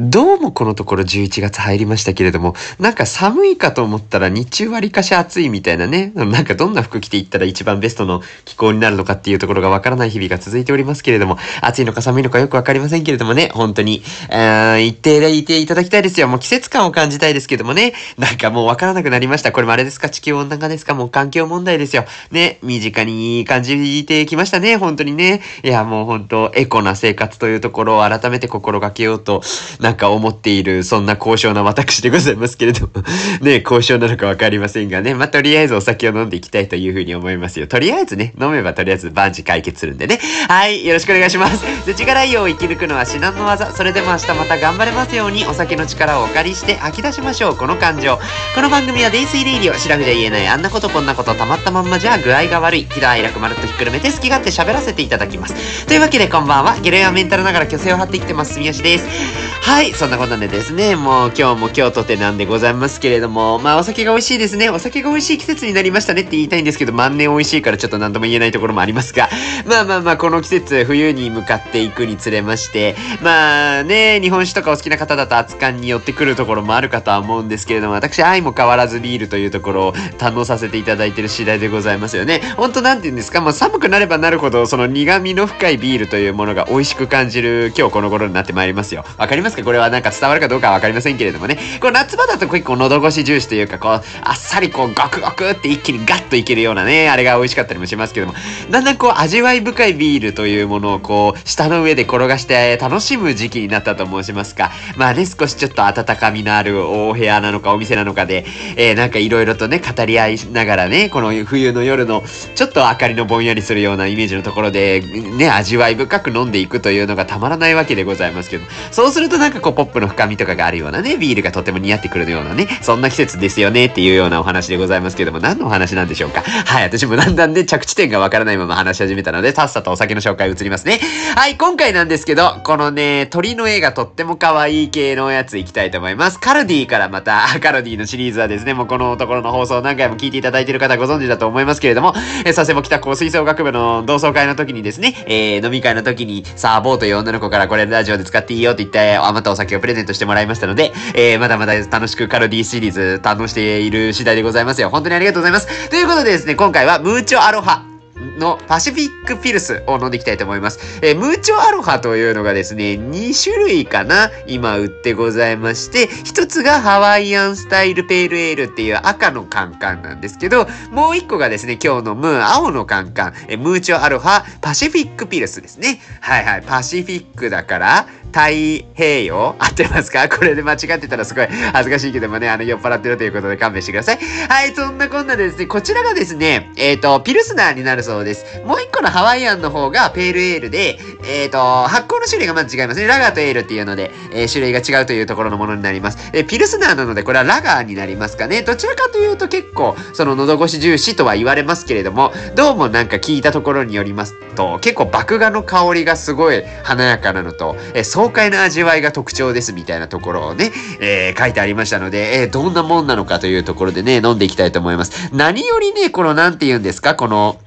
どうもこのところ11月入りましたけれども、なんか寒いかと思ったら日中割かし暑いみたいなね、なんかどんな服着ていったら一番ベストの気候になるのかっていうところがわからない日々が続いておりますけれども、暑いのか寒いのかよくわかりませんけれどもね、本当に、あ一定でいていただきたいですよ。もう季節感を感じたいですけどもね、なんかもうわからなくなりました。これもあれですか？地球温暖化ですか？もう環境問題ですよ。ね、身近に感じてきましたね、本当にね。いや、もう本当エコな生活というところを改めて心がけようと、なんか思っている、そんな高尚な私でございますけれども ね、高尚なのかわかりませんがね、まあ、とりあえずお酒を飲んでいきたいというふうに思いますよ。とりあえずね、飲めばとりあえず万事解決するんでね。はい、よろしくお願いします。で、力いを生き抜くのは至難の技。それでも明日また頑張れますように、お酒の力をお借りして吐き出しましょう、この感情。この番組は泥酔レイディオ、シラフで言えないあんなことこんなことたまったまんまじゃ具合が悪い。喜怒哀楽まるっとひっくるめて好き勝手喋らせていただきます。というわけでこんばんは、ゲレアメンタルながら虚勢を張ってきてます、住吉です。は、はいそんなことでですね、もう今日も今日とてなんでございますけれども、まあお酒が美味しいですね。お酒が美味しい季節になりましたねって言いたいんですけど、万年美味しいからちょっと何とも言えないところもありますが、まあまあまあこの季節、冬に向かっていくにつれまして、まあね、日本酒とかお好きな方だと熱燗に寄ってくるところもあるかとは思うんですけれども、私、愛も変わらずビールというところを堪能させていただいてる次第でございますよね。ほんとなんて言うんですか、まあ寒くなればなるほど、その苦味の深いビールというものが美味しく感じる今日この頃になってまいりますよ。わかりますか？これはなんか伝わるかどうかはわかりませんけれどもね。これ夏場だと結構喉越し重視というか、こう、あっさりこう、ガクガクって一気にガッといけるようなね、あれが美味しかったりもしますけども、だんだんこう、味わい深いビールというものをこう、舌の上で転がして楽しむ時期になったと申しますか。まあね、少しちょっと温かみのあるお部屋なのかお店なのかで、えー、なんか色々とね、語り合いながらね、この冬の夜のちょっと明かりのぼんやりするようなイメージのところで、ね、味わい深く飲んでいくというのがたまらないわけでございますけど、そうするとなんかこう、ポップの深みとかがあるようなね、ビールがとても似合ってくるようなね、そんな季節ですよねっていうようなお話でございますけども、何のお話なんでしょうか？はい、私もだんだんで着地点がわからないまま話し始めたので、さっさとお酒の紹介移りますね。はい、今回なんですけど、このね、鳥の絵がとっても可愛い系のやついきたいと思います。カルディからまた、カルディのシリーズはですね、もうこのところの放送何回も聞いていただいている方ご存知だと思いますけれども、え佐世保北高吹奏楽部の同窓会の時にですね、えー、飲み会の時に、さあ、ボーという女の子からこれラジオで使っていいよって言って、ったお酒をプレゼントしてもらいましたので、えー、まだまだ楽しくカロディシリーズ堪能している次第でございますよ。本当にありがとうございます。ということでですね、今回はムーチョアロハ。のパシフィックピルスを飲んでいきたいと思います。えー、ムーチョアロハというのがですね、2種類かな今売ってございまして、一つがハワイアンスタイルペールエールっていう赤のカンカンなんですけど、もう一個がですね、今日のムー青のカンカン、えー、ムーチョアロハパシフィックピルスですね。はいはい、パシフィックだから、太平洋合ってますか？これで間違ってたらすごい恥ずかしいけどもね、あの、酔っ払ってるということで勘弁してください。はい、そんなこんなでですね、こちらがですね、えっ、ー、と、ピルスナーになるそうです。ですもう一個のハワイアンの方がペールエールで、えっ、ー、と、発酵の種類がまず違いますね。ラガーとエールっていうので、えー、種類が違うというところのものになります。えピルスナーなので、これはラガーになりますかね。どちらかというと結構、その喉越し重視とは言われますけれども、どうもなんか聞いたところによりますと、結構麦芽の香りがすごい華やかなのと、え爽快な味わいが特徴ですみたいなところをね、えー、書いてありましたので、えー、どんなもんなのかというところでね、飲んでいきたいと思います。何よりね、この、なんて言うんですか、この、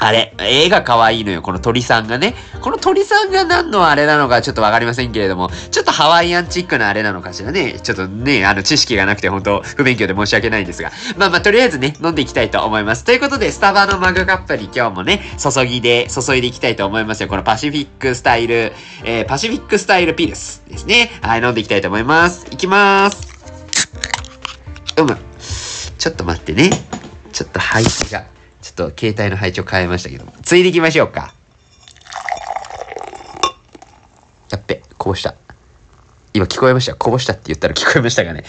あれ、絵が可愛いのよ、この鳥さんがね。この鳥さんが何のあれなのかちょっとわかりませんけれども、ちょっとハワイアンチックなあれなのかしらね。ちょっとね、あの、知識がなくて本当不勉強で申し訳ないんですが。まあまあ、とりあえずね、飲んでいきたいと思います。ということで、スタバのマグカップに今日もね、注ぎで、注いでいきたいと思いますよ。このパシフィックスタイル、えー、パシフィックスタイルピルスですね。はい、飲んでいきたいと思います。いきまーす。うむ。ちょっと待ってね。ちょっと配置が。ちょっと携帯の配置を変えましたけども。ついでいきましょうか。やっべ、こぼした。今聞こえましたこぼしたって言ったら聞こえましたがね。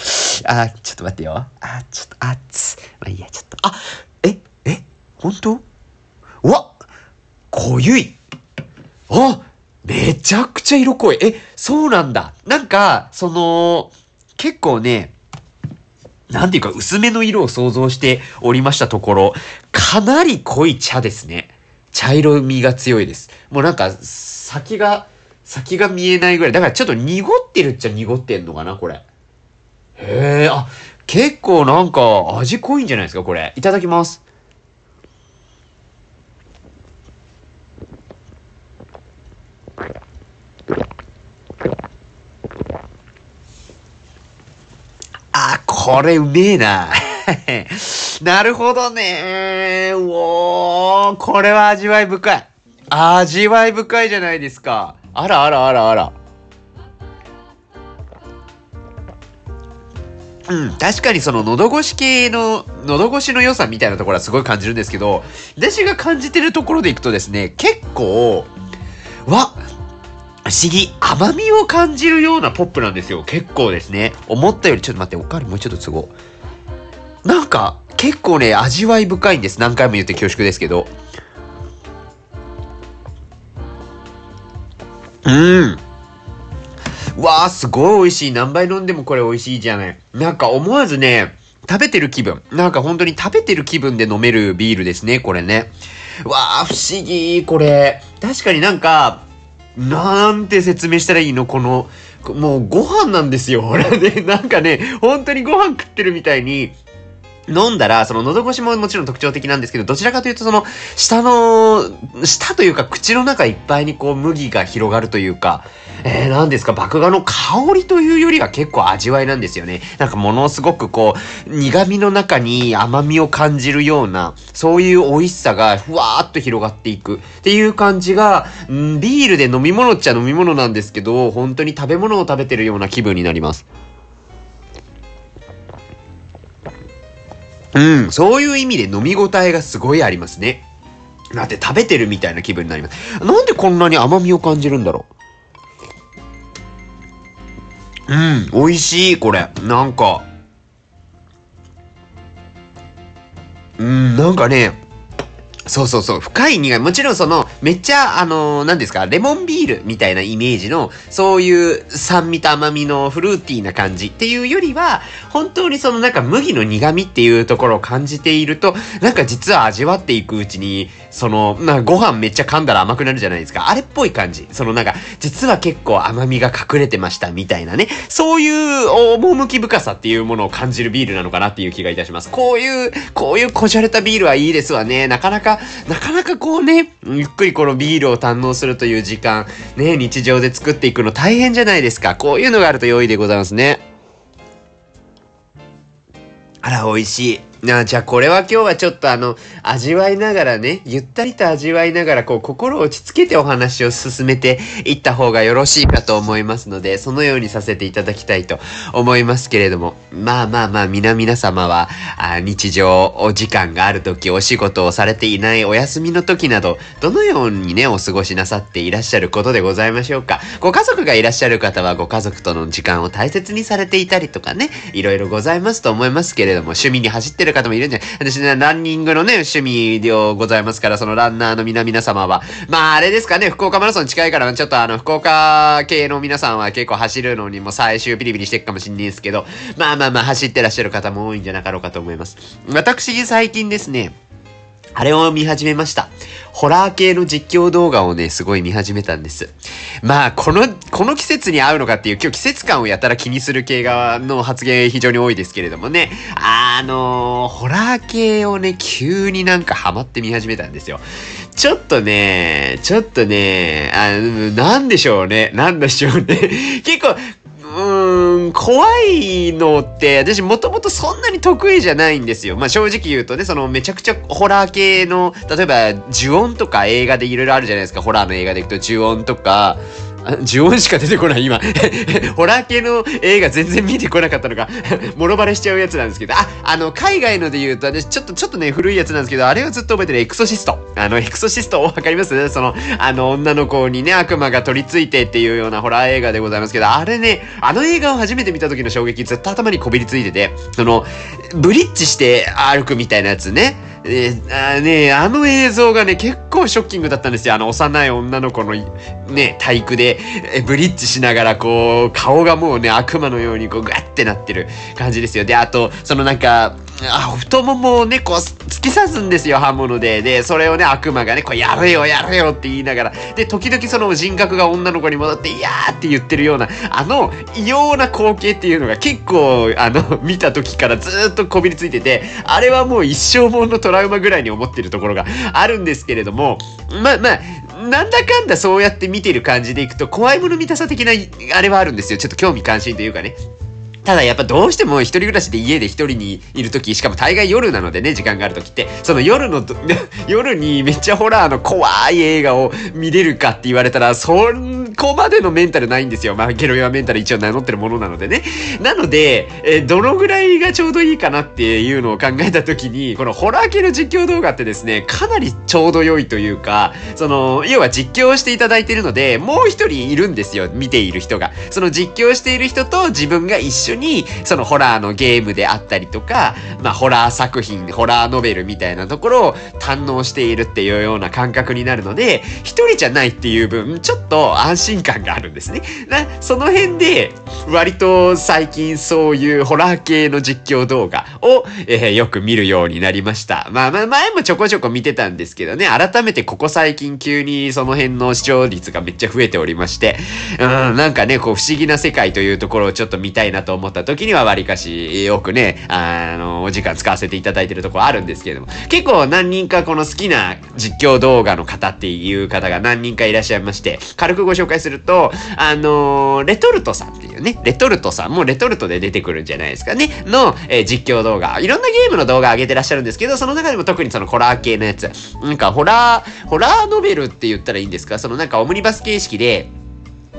あー、ちょっと待ってよ。あー、ちょっと、あっつ。まあいいや、ちょっと。あええ本当？うわ濃ゆいあめちゃくちゃ色濃い。え、そうなんだ。なんか、その、結構ね、なんていうか薄めの色を想像しておりましたところ、かなり濃い茶ですね。茶色みが強いです。もうなんか、先が、先が見えないぐらい。だからちょっと濁ってるっちゃ濁ってんのかな、これ。へえ、あ、結構なんか味濃いんじゃないですか、これ。いただきます。これうめえな。なるほどね。うおー、これは味わい深い。味わい深いじゃないですか。あらあらあらあら。うん、確かにその喉越し系の、喉越しの良さみたいなところはすごい感じるんですけど、私が感じてるところでいくとですね、結構、わ、思議、甘みを感じるようなポップなんですよ。結構ですね。思ったより、ちょっと待って、おかわりもうちょっと都合。なんか、結構ね、味わい深いんです。何回も言って恐縮ですけど。うん。わあ、すごい美味しい。何杯飲んでもこれ美味しいじゃない。なんか思わずね、食べてる気分。なんか本当に食べてる気分で飲めるビールですね、これね。わあ、不思議、これ。確かになんか、なんて説明したらいいの？この、もうご飯なんですよ。ほらね、なんかね、本当にご飯食ってるみたいに、飲んだら、その喉越しももちろん特徴的なんですけど、どちらかというとその、下の、下というか口の中いっぱいにこう麦が広がるというか、えー、何ですか、麦芽の香りというよりは結構味わいなんですよね。なんかものすごくこう、苦味の中に甘みを感じるような、そういう美味しさがふわーっと広がっていくっていう感じが、ビールで飲み物っちゃ飲み物なんですけど、本当に食べ物を食べてるような気分になります。うん、そういう意味で飲み応えがすごいありますね。だって食べてるみたいな気分になります。なんでこんなに甘みを感じるんだろううん、美味しい、これ。なんか。うん、なんかね、そうそうそう。深い苦い。もちろんその、めっちゃ、あのー、何ですか、レモンビールみたいなイメージの、そういう酸味と甘みのフルーティーな感じっていうよりは、本当にそのなんか麦の苦味っていうところを感じていると、なんか実は味わっていくうちに、その、なご飯めっちゃ噛んだら甘くなるじゃないですか。あれっぽい感じ。そのなんか、実は結構甘みが隠れてましたみたいなね。そういう趣深さっていうものを感じるビールなのかなっていう気がいたします。こういう、こういうこじゃれたビールはいいですわね。なかなかなかなかこうね、ゆっくりこのビールを堪能するという時間、ね、日常で作っていくの大変じゃないですか。こういうのがあると良いでございますね。あら、美味しい。なじゃあこれは今日はちょっとあの、味わいながらね、ゆったりと味わいながら、こう、心を落ち着けてお話を進めていった方がよろしいかと思いますので、そのようにさせていただきたいと思いますけれども、まあまあまあ、皆々様は、あ日常、お時間がある時、お仕事をされていないお休みの時など、どのようにね、お過ごしなさっていらっしゃることでございましょうか。ご家族がいらっしゃる方は、ご家族との時間を大切にされていたりとかね、いろいろございますと思いますけれども、趣味に走ってる方もいるんじゃない？私ね、ランニングのね、趣味でございますから、そのランナーの皆々様は、まああれですかね、福岡マラソン近いから、ちょっとあの、福岡系の皆さんは結構走るのにも最終ビリビリしていくかもしんないですけど、まあまあまあ走ってらっしゃる方も多いんじゃなかろうかと思います。私、最近ですね、あれを見始めました。ホラー系の実況動画をね、すごい見始めたんです。まあ、この、この季節に合うのかっていう、今日季節感をやたら気にする系側の発言非常に多いですけれどもね、あのー、ホラー系をね、急になんかハマって見始めたんですよ。ちょっとね、ちょっとね、あなんでしょうね、なんでしょうね。結構、うーん、怖いのって、私もともとそんなに得意じゃないんですよ。まあ正直言うとね、そのめちゃくちゃホラー系の、例えば呪音とか映画でいろいろあるじゃないですか。ホラーの映画でいくと呪音とか、呪音しか出てこない今 ホラー系の映画全然見てこなかったのかモノバレしちゃうやつなんですけど、あ、あの、海外ので言うと、私ちょっと、ちょっとね、古いやつなんですけど、あれはずっと覚えてるエクソシスト。あの、エクソシストわかります？その、あの、女の子にね、悪魔が取り付いてっていうようなホラー映画でございますけど、あれね、あの映画を初めて見た時の衝撃ずっと頭にこびりついてて、その、ブリッジして歩くみたいなやつね。えー、あねあの映像がね、結構ショッキングだったんですよ。あの幼い女の子のね、体育で、えブリッジしながら、こう、顔がもうね、悪魔のようにこう、ガッてなってる感じですよ。で、あと、そのなんか、あ、太ももをね、こう、突き刺すんですよ、刃物で。で、それをね、悪魔がね、こう、やれよ、やれよって言いながら。で、時々その人格が女の子に戻って、いやーって言ってるような、あの、異様な光景っていうのが結構、あの、見た時からずっとこびりついてて、あれはもう一生ものトラウマぐらいに思ってるところがあるんですけれども、まあまあ、なんだかんだそうやって見てる感じでいくと、怖いもの見たさ的な、あれはあるんですよ。ちょっと興味関心というかね。ただやっぱどうしても一人暮らしで家で一人にいる時しかも大概夜なのでね時間がある時ってその夜の 夜にめっちゃホラーの怖い映画を見れるかって言われたらそんなこまでのメンタルないんですよ。まあゲロヨアメンタル一応名乗ってるものなのでね。なので、えー、どのぐらいがちょうどいいかなっていうのを考えた時にこのホラー系の実況動画ってですねかなりちょうど良いというかその要は実況していただいているのでもう一人いるんですよ見ている人が。その実況している人と自分が一緒緒に、そのホラーのゲームであったりとか、まあ、ホラー作品、ホラーノベルみたいなところを堪能しているっていうような感覚になるので、一人じゃないっていう分、ちょっと安心感があるんですね。な、その辺で、割と最近そういうホラー系の実況動画を、えー、よく見るようになりました。まあまあ前もちょこちょこ見てたんですけどね、改めてここ最近急にその辺の視聴率がめっちゃ増えておりまして、うん、なんかね、こう不思議な世界というところをちょっと見たいなと思った時には割かしよくね、あの、お時間使わせていただいてるところあるんですけれども、結構何人かこの好きな実況動画の方っていう方が何人かいらっしゃいまして、軽くご紹介介すると、あの、レトルトさんっていうね、レトルトさんもレトルトで出てくるんじゃないですかね、の、えー、実況動画、いろんなゲームの動画上げてらっしゃるんですけど、その中でも特にそのホラー系のやつ、なんかホラー、ホラーノベルって言ったらいいんですか？そのなんかオムニバス形式で、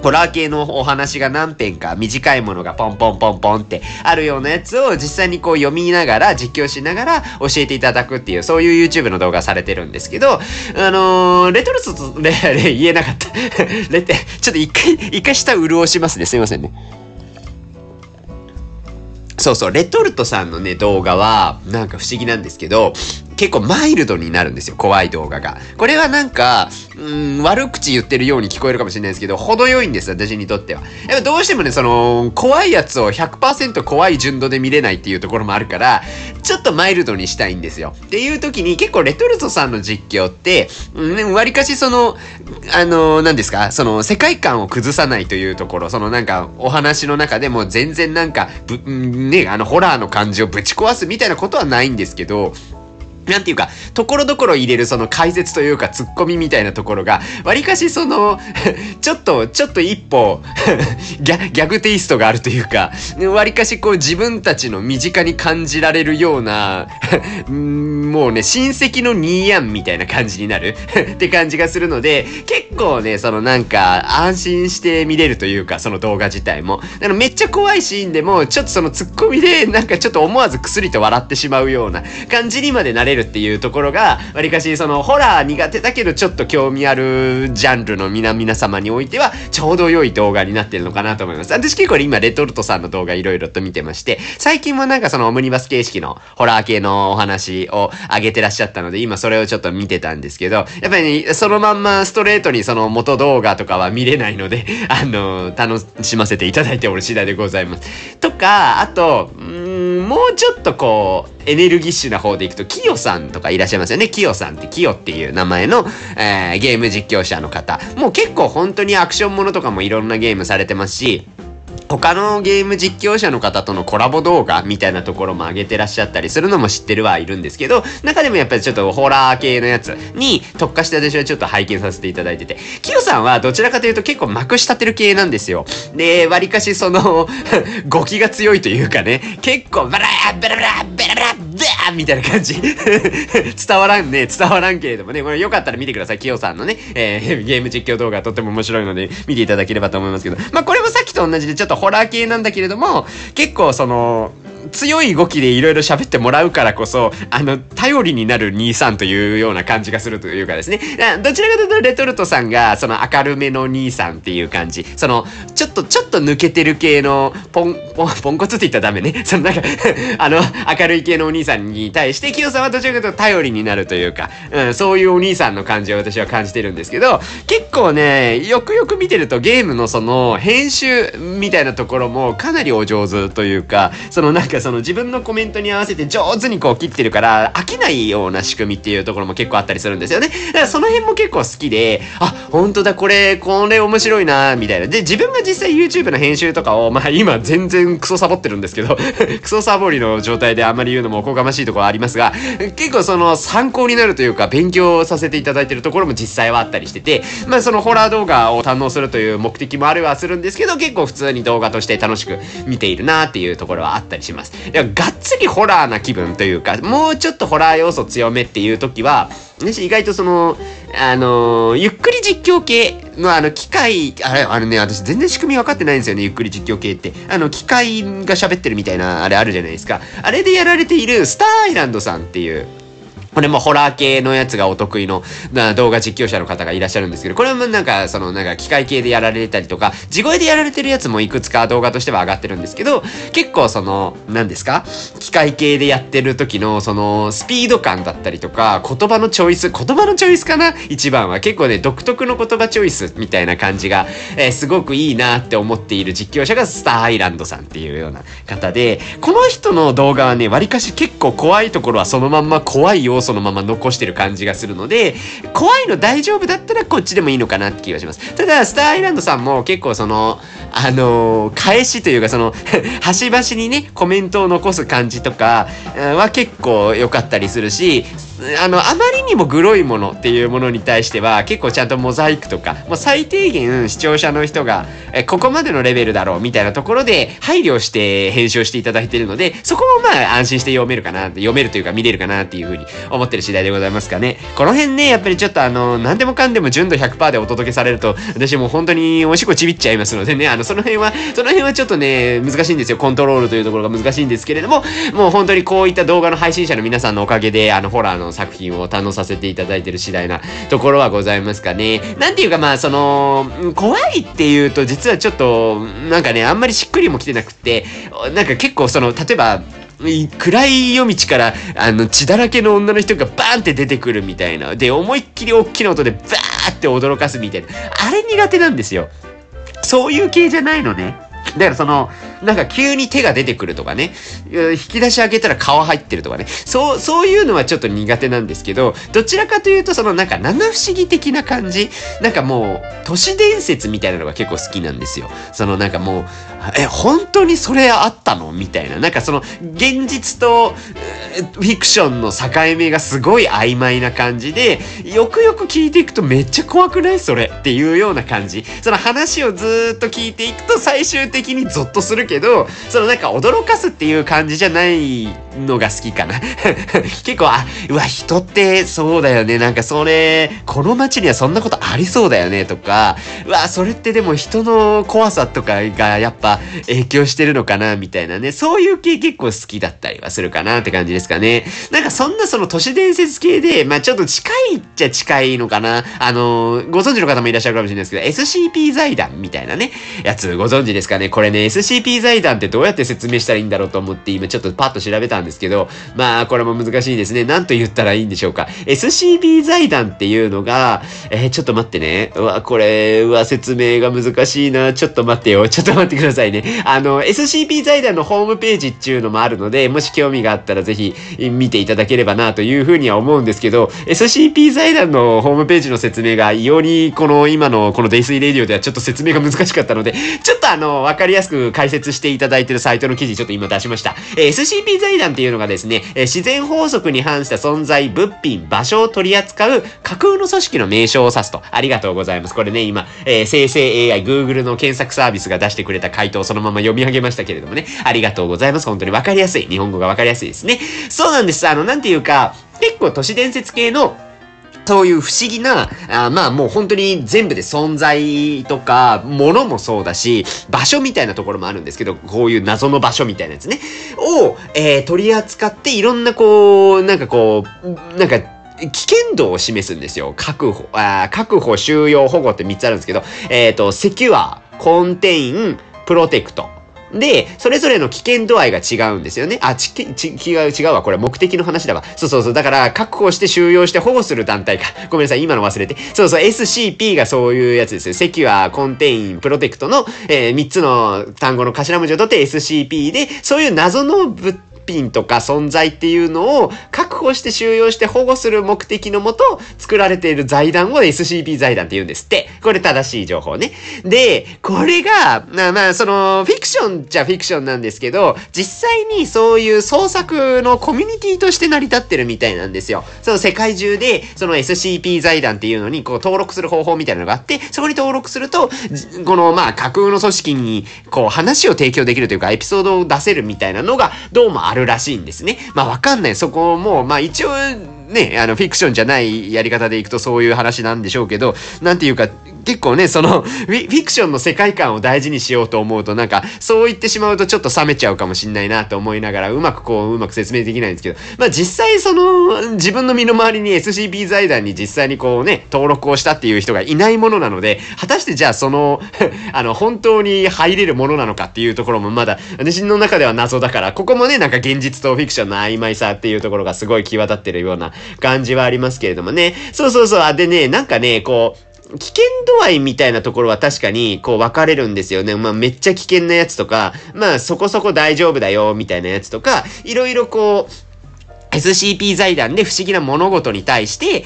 ホラー系のお話が何編か短いものがポンポンポンポンってあるようなやつを実際にこう読みながら実況しながら教えていただくっていうそういう YouTube の動画されてるんですけど、あのー、レトルトと、レ、レ、言えなかった。レテ、ちょっと一回、一回下潤しますね。すいませんね。そうそう、レトルトさんのね、動画は、なんか不思議なんですけど、結構マイルドになるんですよ。怖い動画が。これはなんか、うん、悪口言ってるように聞こえるかもしれないですけど、程よいんです、私にとっては。やっぱどうしてもね、その、怖いやつを100%怖い純度で見れないっていうところもあるから、ちょっとマイルドにしたいんですよ。っていう時に結構レトルトさんの実況って、うん、割かしその、あの、何ですか、その、世界観を崩さないというところ、そのなんか、お話の中でも全然なんか、ぶ、ね、あの、ホラーの感じをぶち壊すみたいなことはないんですけど、なんていうか、ところどころ入れるその解説というかツッコミみたいなところが、わりかしその、ちょっと、ちょっと一歩 ギャ、ギャグテイストがあるというか、わりかしこう自分たちの身近に感じられるような もうね、親戚のニーヤンみたいな感じになるって感じがするので、結構ね、そのなんか、安心して見れるというか、その動画自体も。あのめっちゃ怖いシーンでも、ちょっとそのツッコミで、なんかちょっと思わずくすりと笑ってしまうような感じにまでなれれるっていうところが、わりかしそのホラー苦手だけどちょっと興味あるジャンルの皆皆様においては、ちょうど良い動画になってるのかなと思います。私結構今レトルトさんの動画いろいろと見てまして、最近もなんかそのオムニバス形式のホラー系のお話を上げてらっしゃったので、今それをちょっと見てたんですけど、やっぱり、ね、そのまんまストレートにその元動画とかは見れないので、あの、楽しませていただいておる次第でございます。とか、あと、うんもうちょっとこう、エネルギッシュな方でいくと、キヨさんとかいらっしゃいますよね。キヨさんって、キヨっていう名前の、えー、ゲーム実況者の方。もう結構本当にアクションものとかもいろんなゲームされてますし、他のゲーム実況者の方とのコラボ動画みたいなところも上げてらっしゃったりするのも知ってるはいるんですけど、中でもやっぱりちょっとホラー系のやつに特化して私はちょっと拝見させていただいてて、キヨさんはどちらかというと結構まくし立てる系なんですよ。で、割かしその 語気が強いというかね、結構バラーバラバラバラバラバーみたいな感じ 伝わらんね、伝わらんけれどもね、これよかったら見てください。キヨさんのね、えー、ゲーム実況動画とっても面白いので見ていただければと思いますけど、まあこれもさっきと同じでちょっとホラー系なんだけれども、結構その、強い動きでいろいろ喋ってもらうからこそ、あの、頼りになる兄さんというような感じがするというかですね。どちらかというとレトルトさんが、その明るめの兄さんっていう感じ。その、ちょっと、ちょっと抜けてる系の、ポン、ポン、ポンコツって言ったらダメね。そのなんか あの、明るい系のお兄さんに対して、キヨさんはどちらかというと頼りになるというか、うん、そういうお兄さんの感じを私は感じてるんですけど、結構ね、よくよく見てるとゲームのその、編集みたいなところもかなりお上手というか、そのなんかその自分のコメントに合わせて上手にこう切ってるから飽きないような仕組みっていうところも結構あったりするんですよね。だからその辺も結構好きで、あ、本当だ、これ、これ面白いなみたいな。で、自分が実際 YouTube の編集とかを、まあ今全然クソサボってるんですけど クソサボりの状態であんまり言うのもおこがましいところありますが、結構その参考になるというか勉強させていただいてるところも実際はあったりしてて、まあそのホラー動画を堪能するという目的もあるはするんですけど、結構普通に動画として楽しく見ているなっていうところはあったりします。がっつりホラーな気分というか、もうちょっとホラー要素強めっていう時は、私意外とその、あのー、ゆっくり実況系のあの機械、あれ、あのね、私全然仕組み分かってないんですよね、ゆっくり実況系って。あの、機械が喋ってるみたいな、あれあるじゃないですか。あれでやられているスターアイランドさんっていう、これもホラー系のやつがお得意の動画実況者の方がいらっしゃるんですけど、これもなんか、そのなんか機械系でやられたりとか、地声でやられてるやつもいくつか動画としては上がってるんですけど、結構その、何ですか？機械系でやってる時のそのスピード感だったりとか、言葉のチョイス、言葉のチョイスかな？一番は結構ね、独特の言葉チョイスみたいな感じが、えー、すごくいいなって思っている実況者がスターアイランドさんっていうような方で、この人の動画はね、割かし結構怖いところはそのまんま怖い要素そのまま残してる感じがするので、怖いの大丈夫だったらこっちでもいいのかなって気がします。ただ、スターアイランドさんも結構その、あのー、返しというかその 端々にね、コメントを残す感じとかは結構良かったりするし、あの、あまりにもグロいものっていうものに対しては、結構ちゃんとモザイクとか、もう最低限視聴者の人が、え、ここまでのレベルだろうみたいなところで配慮して編集していただいているので、そこもまあ安心して読めるかな、読めるというか見れるかなっていうふうに思ってる次第でございますかね。この辺ね、やっぱりちょっとあの、何でもかんでも純度100%でお届けされると、私もう本当におしっこちびっちゃいますのでね、あの、その辺は、その辺はちょっとね、難しいんですよ。コントロールというところが難しいんですけれども、もう本当にこういった動画の配信者の皆さんのおかげで、あの、ホラーの作品を堪能させていただいてる次第なところはございますかね。なんていうかまあ、その、怖いっていうと実はちょっと、なんかね、あんまりしっくりも来てなくって、なんか結構その、例えば、暗い夜道から、あの、血だらけの女の人がバーンって出てくるみたいな。で、思いっきり大きな音でバーって驚かすみたいな。あれ苦手なんですよ。そういう系じゃないのね。だからその、なんか急に手が出てくるとかね、引き出し開けたら皮入ってるとかね、そう、そういうのはちょっと苦手なんですけど、どちらかというとそのなんか七不思議的な感じ、なんかもう、都市伝説みたいなのが結構好きなんですよ。そのなんかもう、え、本当にそれあったのみたいな。なんかその、現実とフィクションの境目がすごい曖昧な感じで、よくよく聞いていくとめっちゃ怖くない？それっていうような感じ。その話をずっと聞いていくと最終的にゾッとするけど、そのなんか驚かすっていう感じじゃないのが好きかな。結構、あ、うわ、人ってそうだよね。なんかそれ、この街にはそんなことありそうだよねとか、うわ、それってでも人の怖さとかがやっぱ影響してるのかなみたいなね。そういう系結構好きだったりはするかなって感じですかね。なんかそんなその都市伝説系で、まあちょっと近いっちゃ近いのかな。あの、ご存知の方もいらっしゃるかもしれないですけど、SCP 財団みたいなね、やつご存知ですかね。これね、SCP 財団ってどうやって説明したらいいんだろうと思って今ちょっとパッと調べたんですけど、まあこれも難しいですね。なんと言ったらいいんでしょうか。SCP 財団っていうのが、えー、ちょっと待ってね。うわ、これ、うわ、説明が難しいな。ちょっと待ってよ。ちょっと待ってくださいね。あの、SCP 財団のホームページっていうのもあるので、もし興味があったらぜひ見ていただければなというふうには思うんですけど、SCP 財団のホームページの説明がよりこの今のこのデイスイレディオではちょっと説明が難しかったので、ちょっとあの、わかかりやすく解説していただいているサイトの記事ちょっと今出しました。えー、SCP 財団っていうのがですね、えー、自然法則に反した存在、物品、場所を取り扱う架空の組織の名称を指すと。ありがとうございます。これね、今、えー、生成 AI、Google の検索サービスが出してくれた回答をそのまま読み上げましたけれどもね、ありがとうございます。本当にわかりやすい。日本語がわかりやすいですね。そうなんです。あの、なんていうか、結構都市伝説系のそういう不思議な、あまあもう本当に全部で存在とか、物もそうだし、場所みたいなところもあるんですけど、こういう謎の場所みたいなやつね、を、えー、取り扱っていろんなこう、なんかこう、なんか、危険度を示すんですよ。確保、あ確保、収容、保護って3つあるんですけど、えっ、ー、と、 Secure, Contain, Protect。で、それぞれの危険度合いが違うんですよね。あ、ち、ち、違う、違うわ。これ目的の話だわ。そうそうそう。だから、確保して収容して保護する団体か。ごめんなさい。今の忘れて。そうそう。SCP がそういうやつですよ。 Secure, Contain, Protect の、えー、3つの単語の頭文字を取って SCP で、そういう謎の物体品とか存在っていうのを確保して収容して保護する目的のもと作られている財団を SCP 財団って言うんですって。これ正しい情報ね。で、これが、まあまあ、その、フィクションじゃフィクションなんですけど、実際にそういう創作のコミュニティとして成り立ってるみたいなんですよ。その世界中で、その SCP 財団っていうのにこう登録する方法みたいなのがあって、そこに登録すると、このまあ架空の組織にこう話を提供できるというかエピソードを出せるみたいなのがどうもあるらしいんですね。まあわかんない。そこも、まあ一応ね、あの、フィクションじゃないやり方でいくとそういう話なんでしょうけど、なんていうか、結構ね、そのフィ、クションの世界観を大事にしようと思うと、なんか、そう言ってしまうとちょっと冷めちゃうかもしんないなと思いながら、うまくこう、うまく説明できないんですけど、まあ実際その、自分の身の回りに SCP 財団に実際にこうね、登録をしたっていう人がいないものなので、果たしてじゃあその あの、本当に入れるものなのかっていうところもまだ、私の中では謎だから、ここもね、なんか現実とフィクションの曖昧さっていうところがすごい際立ってるような感じはありますけれどもね。そうそうそう。あ、でね、なんかね、こう、危険度合いみたいなところは確かにこう分かれるんですよね。まあめっちゃ危険なやつとか、まあそこそこ大丈夫だよみたいなやつとか、いろいろこう、SCP 財団で不思議な物事に対して、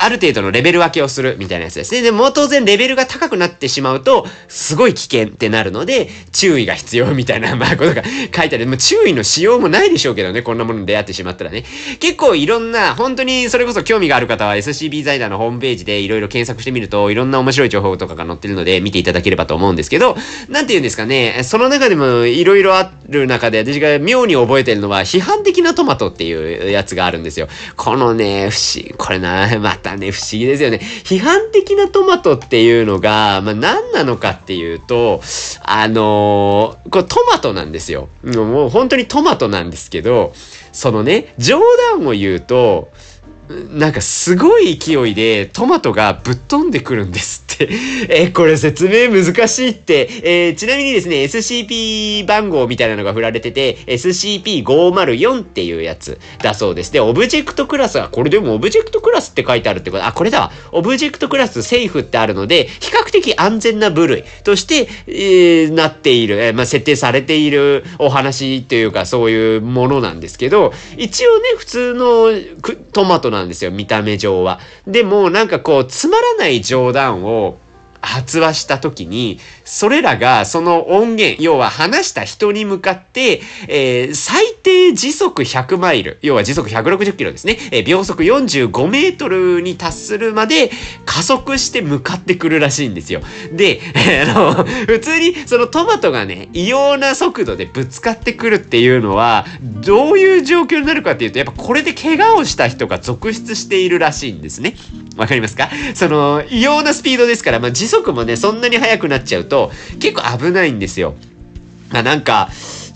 ある程度のレベル分けをするみたいなやつですね。でも当然レベルが高くなってしまうと、すごい危険ってなるので、注意が必要みたいな、まあことが書いてある。もう注意のしようもないでしょうけどね、こんなものに出会ってしまったらね。結構いろんな、本当にそれこそ興味がある方は SCP 財団のホームページでいろいろ検索してみると、いろんな面白い情報とかが載ってるので見ていただければと思うんですけど、なんて言うんですかね、その中でもいろいろある中で私が妙に覚えてるのは、批判的なトマトっていうやつがあるんですよ。このね、不思議、これな、まあまたね、不思議ですよね。批判的なトマトっていうのが、まあ、何なのかっていうと、あのー、これトマトなんですよ。もう本当にトマトなんですけど、そのね、冗談を言うと、なんかすごい勢いでトマトがぶっ飛んでくるんですって。え、これ説明難しいって。えー、ちなみにですね、SCP 番号みたいなのが振られてて、SCP-504 っていうやつだそうです。で、オブジェクトクラスは、これでもオブジェクトクラスって書いてあるってこと、あ、これだわ。オブジェクトクラスセーフってあるので、比較的安全な部類として、えー、なっている、えー、まあ、設定されているお話というか、そういうものなんですけど、一応ね、普通のトマトのなんですよ、見た目上は。でも、なんかこう、つまらない冗談を発話した時に、それらがその音源、要は話した人に向かって、えー、最低時速100マイル、要は時速160キロですね、えー、秒速45メートルに達するまで加速して向かってくるらしいんですよ。で、あの、普通にそのトマトがね、異様な速度でぶつかってくるっていうのは、どういう状況になるかっていうと、やっぱこれで怪我をした人が続出しているらしいんですね。わかりますか？その、異様なスピードですから、まあ、時速もね、そんなに速くなっちゃうと、結構危ないんですよ。まあ、なんか、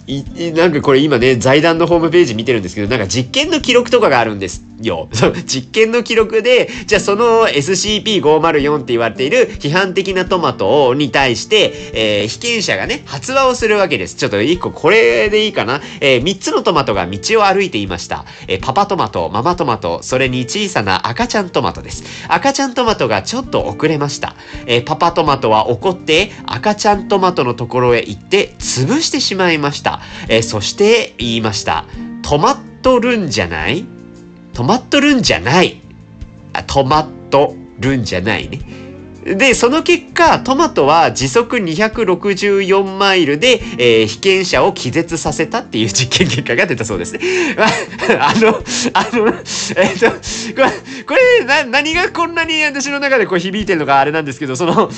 い、なんかこれ今ね、財団のホームページ見てるんですけど、なんか実験の記録とかがあるんですよ。実験の記録で、じゃあその SCP-504 って言われている批判的なトマトに対して、えー、被験者がね、発話をするわけです。ちょっと一個これでいいかな。えー、3つのトマトが道を歩いていました。えー、パパトマト、ママトマト、それに小さな赤ちゃんトマトです。赤ちゃんトマトがちょっと遅れました。えー、パパトマトは怒って赤ちゃんトマトのところへ行って潰してしまいました。えー、そして言いました。止まっとるんじゃない？止まっとるんじゃない。あ、止まっとるんじゃないね。で、その結果、トマトは時速264マイルで、えー、被験者を気絶させたっていう実験結果が出たそうですね。あの、あの、えっ、と、これ、これな、何がこんなに私の中でこう響いてるのかあれなんですけど、その、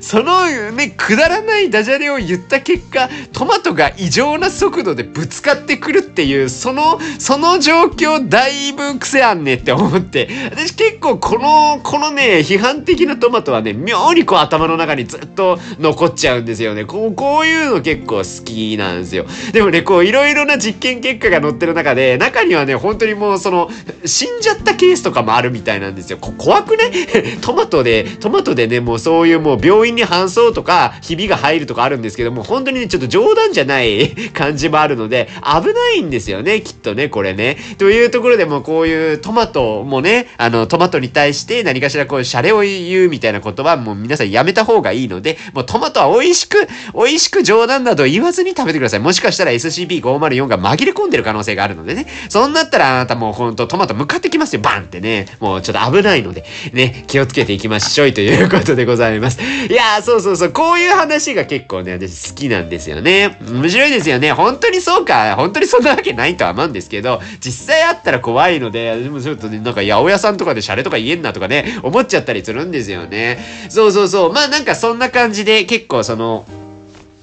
そのね、くだらないダジャレを言った結果、トマトが異常な速度でぶつかってくるっていう、その、その状況だいぶ癖あんねって思って、私結構この、このね、批判的なトマトはね、妙にこう頭の中にずっと残っちゃうんですよね。こう、こういうの結構好きなんですよ。でもね、こう、いろいろな実験結果が載ってる中で、中にはね、本当にもうその、死んじゃったケースとかもあるみたいなんですよ。怖くね？トマトで、トマトでね、もうそういうもう病院に搬送とか、ひびが入るとかあるんですけども、本当にね、ちょっと冗談じゃない 感じもあるので、危ないんですよね、きっとね、これね。というところでもこういうトマトもね、あの、トマトに対して何かしらこう、シャレを言うみたいななことはもう皆さんやめた方がいいので、もうトマトは美味しく、美味しく冗談など言わずに食べてください。もしかしたら SCP-504 が紛れ込んでる可能性があるのでね。そんなったらあなたもうほんとトマト向かってきますよ。バンってね。もうちょっと危ないので、ね、気をつけていきましょうということでございます。いやー、そうそうそう、こういう話が結構ね、私好きなんですよね。面白いですよね。本当にそうか、本当にそんなわけないとは思うんですけど、実際あったら怖いので、でもちょっとね、なんか八百屋さんとかでシャレとか言えんなとかね、思っちゃったりするんですよね。そうそうそう。まあなんかそんな感じで結構その、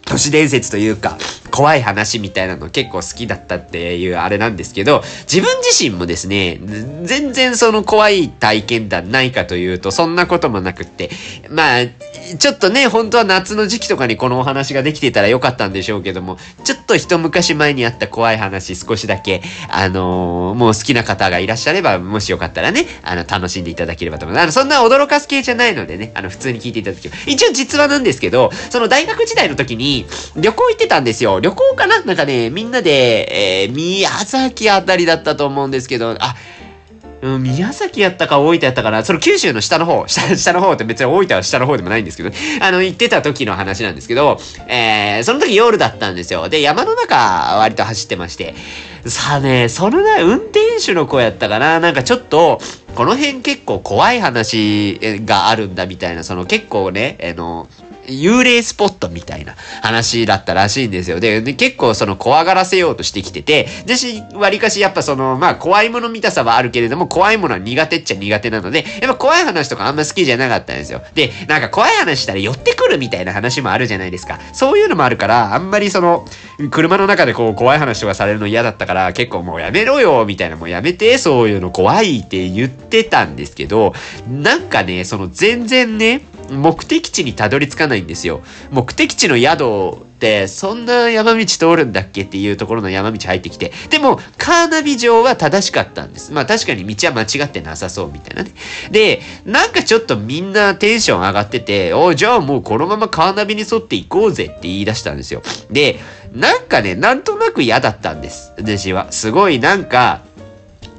都市伝説というか、怖い話みたいなの結構好きだったっていうあれなんですけど、自分自身もですね、全然その怖い体験談ないかというと、そんなこともなくって、まあ、ちょっとね、本当は夏の時期とかにこのお話ができてたらよかったんでしょうけども、ちょっと一昔前にあった怖い話少しだけ、あのー、もう好きな方がいらっしゃれば、もしよかったらね、あの、楽しんでいただければと思います。あの、そんな驚かす系じゃないのでね、あの、普通に聞いていただければ。一応実話なんですけど、その大学時代の時に、旅行行ってたんですよ。旅行かな？なんかね、みんなで、えー、宮崎あたりだったと思うんですけど、あ、うん、宮崎やったか大分やったかな。その九州の下の方、下、下の方って別に大分は下の方でもないんですけど、あの、行ってた時の話なんですけど、えー、その時夜だったんですよ。で、山の中割と走ってまして、さあね、そのね、運転手の子やったかな。なんかちょっと、この辺結構怖い話があるんだみたいな、その結構ね、あの、幽霊スポットみたいな話だったらしいんですよ。で、で結構その怖がらせようとしてきてて、私、割かしやっぱその、まあ怖いもの見たさはあるけれども、怖いものは苦手っちゃ苦手なので、やっぱ怖い話とかあんま好きじゃなかったんですよ。で、なんか怖い話したら寄ってくるみたいな話もあるじゃないですか。そういうのもあるから、あんまりその、車の中でこう怖い話とかされるの嫌だったから、結構もうやめろよ、みたいな、もうやめて、そういうの怖いって言ってたんですけど、なんかね、その全然ね、目的地にたどり着かないんですよ。目的地の宿ってそんな山道通るんだっけっていうところの山道入ってきて。でも、カーナビ上は正しかったんです。まあ確かに道は間違ってなさそうみたいなね。で、なんかちょっとみんなテンション上がってて、おじゃあもうこのままカーナビに沿って行こうぜって言い出したんですよ。で、なんかね、なんとなく嫌だったんです。私は。すごいなんか、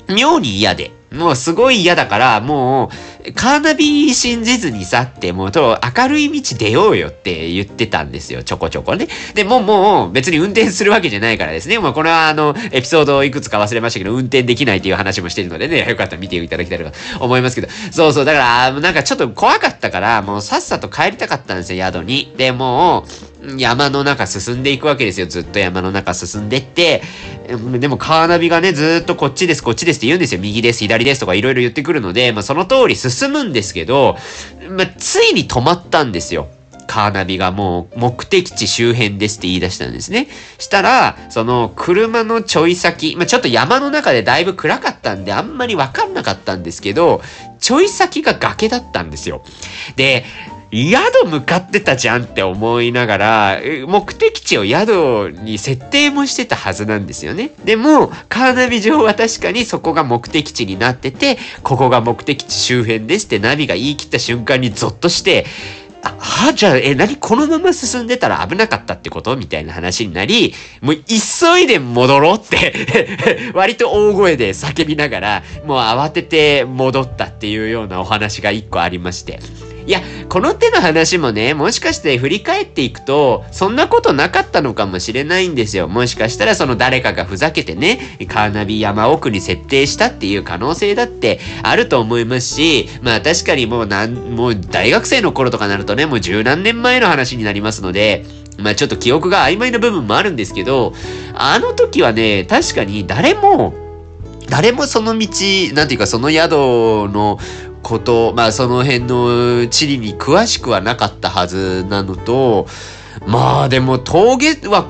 妙に嫌で。もうすごい嫌だから、もう、カーナビ信じずにさって、もうと、明るい道出ようよって言ってたんですよ、ちょこちょこね。で、もうもう別に運転するわけじゃないからですね。もうこれはあの、エピソードいくつか忘れましたけど、運転できないっていう話もしてるのでね、よかったら見ていただきたいと思いますけど。そうそう、だから、なんかちょっと怖かったから、もうさっさと帰りたかったんですよ、宿に。で、もう、山の中進んでいくわけですよ。ずっと山の中進んでって、でもカーナビがね、ずっとこっちです、こっちですって言うんですよ。右です、左ですとかいろいろ言ってくるので、まあその通り進むんですけど、まあついに止まったんですよ。カーナビがもう目的地周辺ですって言い出したんですね。したら、その車のちょい先、まあ、ちょっと山の中でだいぶ暗かったんであんまりわかんなかったんですけど、ちょい先が崖だったんですよ。で、宿向かってたじゃんって思いながら、目的地を宿に設定もしてたはずなんですよね。でも、カーナビ上は確かにそこが目的地になってて、ここが目的地周辺ですってナビが言い切った瞬間にゾッとして、あ、はじゃあ、え、何このまま進んでたら危なかったってことみたいな話になり、もう急いで戻ろうって 割と大声で叫びながら、もう慌てて戻ったっていうようなお話が一個ありまして。いや、この手の話もね、もしかして振り返っていくと、そんなことなかったのかもしれないんですよ。もしかしたらその誰かがふざけてね、カーナビ山奥に設定したっていう可能性だってあると思いますし、まあ確かにもうなん、もう大学生の頃とかなるとね、もう十何年前の話になりますので、まあちょっと記憶が曖昧な部分もあるんですけど、あの時はね、確かに誰も、誰もその道、なんていうかその宿のこと、まあその辺の地理に詳しくはなかったはずなのと、まあでも峠は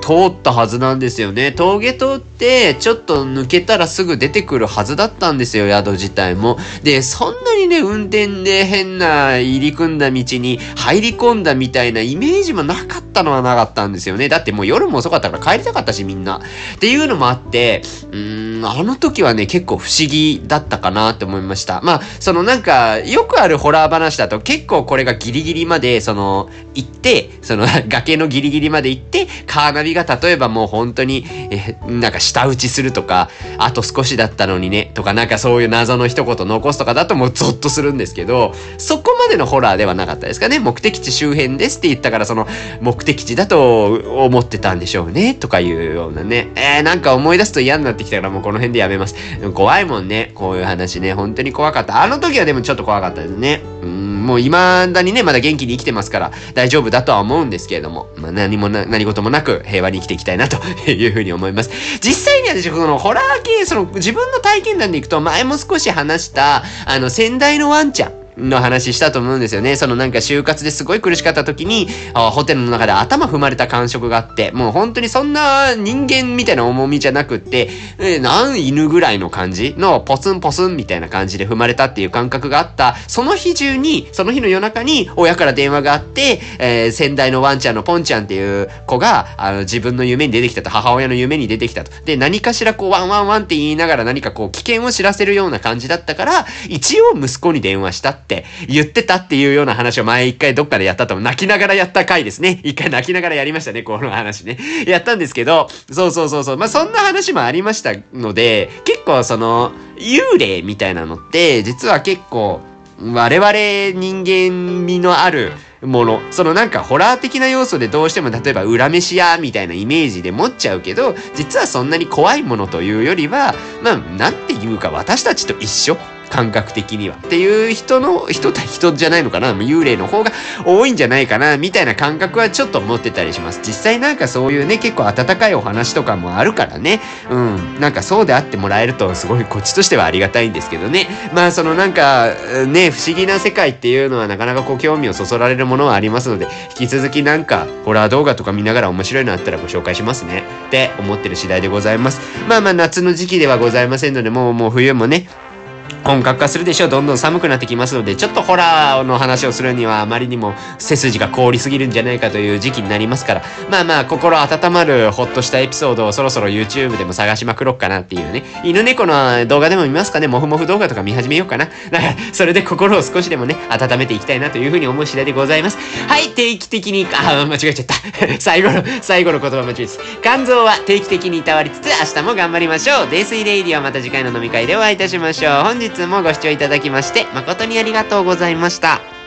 通ったはずなんですよね。峠通って、ちょっと抜けたらすぐ出てくるはずだったんですよ、宿自体も。で、そんなにね、運転で変な入り組んだ道に入り込んだみたいなイメージもなかったのはなかったんですよね。だってもう夜も遅かったから帰りたかったし、みんな。っていうのもあって、うーん、あの時はね、結構不思議だったかなって思いました。まあ、そのなんか、よくあるホラー話だと結構これがギリギリまで、その、行って、その崖のギリギリまで行って、カ花火が例えばもう本当に、え、なんか舌打ちするとか、あと少しだったのにね、とかなんかそういう謎の一言残すとかだともうゾッとするんですけど、そこまでのホラーではなかったですかね。目的地周辺ですって言ったから、その目的地だと思ってたんでしょうね、とかいうようなね。えー、なんか思い出すと嫌になってきたからもうこの辺でやめます。怖いもんね、こういう話ね。本当に怖かった。あの時はでもちょっと怖かったですね。うんもう未だにね、まだ元気に生きてますから大丈夫だとは思うんですけれども、まあ、何もな、何事もなく平和に生きていきたいなというふうに思います。実際には私、このホラー系、その自分の体験談でいくと、前も少し話した、あの、先代のワンちゃん。の話したと思うんですよね。そのなんか就活ですごい苦しかった時に、ホテルの中で頭踏まれた感触があって、もう本当にそんな人間みたいな重みじゃなくって、えー、なん犬ぐらいの感じのポツンポツンみたいな感じで踏まれたっていう感覚があった、その日中に、その日の夜中に親から電話があって、えー、先代のワンちゃんのポンちゃんっていう子が、あの、自分の夢に出てきたと、母親の夢に出てきたと。で、何かしらこう、ワンワンワンって言いながら何かこう、危険を知らせるような感じだったから、一応息子に電話したってって言ってたっていうような話を前一回どっかでやったと思う、泣きながらやった回ですね。一回泣きながらやりましたね、この話ね。やったんですけど、そうそうそうそう。まあ、そんな話もありましたので、結構その、幽霊みたいなのって、実は結構、我々人間味のあるもの。そのなんかホラー的な要素でどうしても例えば裏飯屋みたいなイメージで持っちゃうけど、実はそんなに怖いものというよりは、まあ、なんていうか私たちと一緒感覚的には。っていう人の、人た人じゃないのかな？幽霊の方が多いんじゃないかなみたいな感覚はちょっと持ってたりします。実際なんかそういうね、結構温かいお話とかもあるからね。うん。なんかそうであってもらえるとすごいこっちとしてはありがたいんですけどね。まあそのなんか、ね、不思議な世界っていうのはなかなかこう興味をそそられるものはありますので、引き続きなんかホラー動画とか見ながら面白いのあったらご紹介しますね。って思ってる次第でございます。まあまあ夏の時期ではございませんので、もうもう冬もね、本格化するでしょう。どんどん寒くなってきますので、ちょっとホラーの話をするにはあまりにも背筋が凍りすぎるんじゃないかという時期になりますから、まあまあ、心温まるほっとしたエピソードをそろそろ YouTube でも探しまくろっかなっていうね。犬猫の動画でも見ますかねもふもふ動画とか見始めようかな。だから、それで心を少しでもね、温めていきたいなというふうに思う次第でございます。はい、定期的に、あ、間違えちゃった。最後の、最後の言葉間違えです。肝臓は定期的にいたわりつつ、明日も頑張りましょう。泥酔レイディはまた次回の飲み会でお会いいたしましょう。本日もご視聴いただきまして、誠にありがとうございました。